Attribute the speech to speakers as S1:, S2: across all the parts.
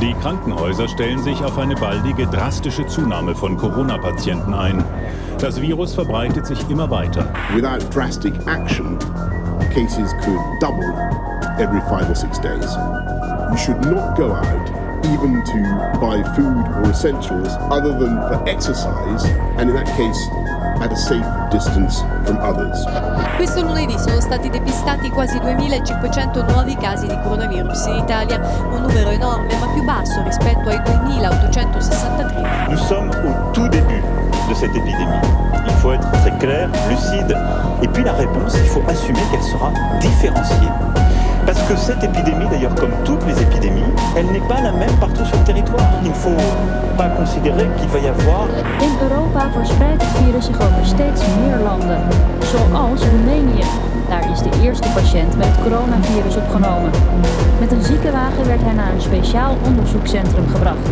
S1: Die Krankenhäuser stellen sich auf eine baldige drastische Zunahme von Corona-Patienten ein. Das Virus verbreitet sich immer weiter.
S2: Without drastic action, cases could double every five or six days. You should not go out even to buy food or essentials other than for exercise, and in that case, at a safe distance from others.
S3: Questo lunedì sono stati depistati quasi 2500 nuovi casi di coronavirus in Italia, un numero enorme ma più basso rispetto ai 2863.
S4: Nous sommes au tout début de cette épidémie. Il faut être très clair, lucide, et puis la réponse, il faut assumer qu'elle sera différenciée. Parce que cette épidémie, d'ailleurs comme toutes les épidémies, elle n'est pas la même partout sur le territoire. Il ne faut pas considérer qu'il va y avoir...
S5: In Europa verspreidt het virus zich over steeds meer landen, zoals Roemenië. Daar is de eerste patiënt met het coronavirus opgenomen. Met een ziekenwagen werd hij naar een speciaal onderzoekscentrum gebracht.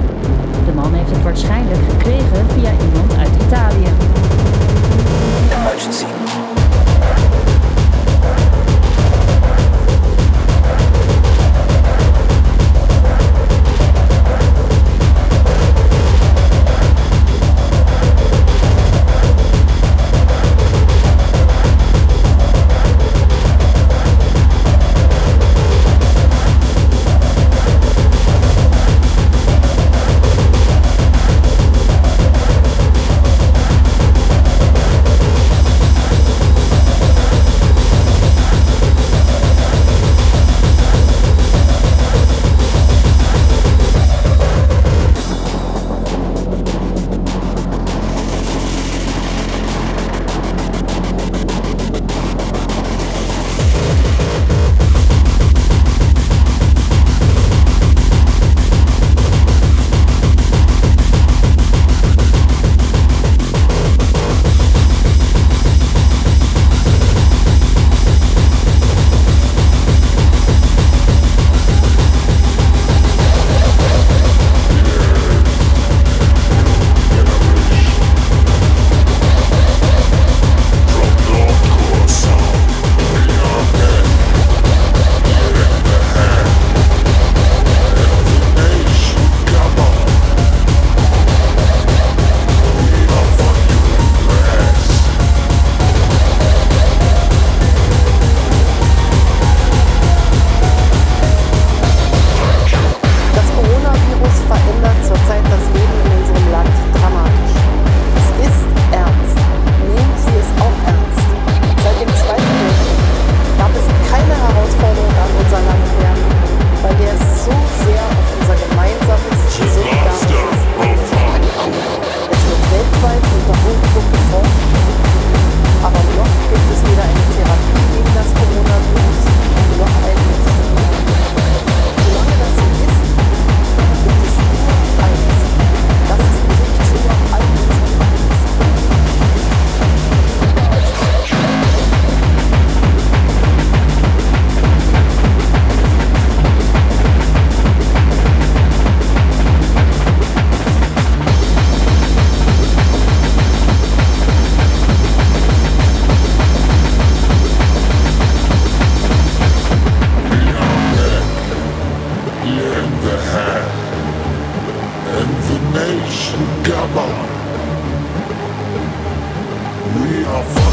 S5: De man heeft het waarschijnlijk gekregen via iemand uit Italië.
S6: Emergency.
S7: The hand, and the nation come on. We are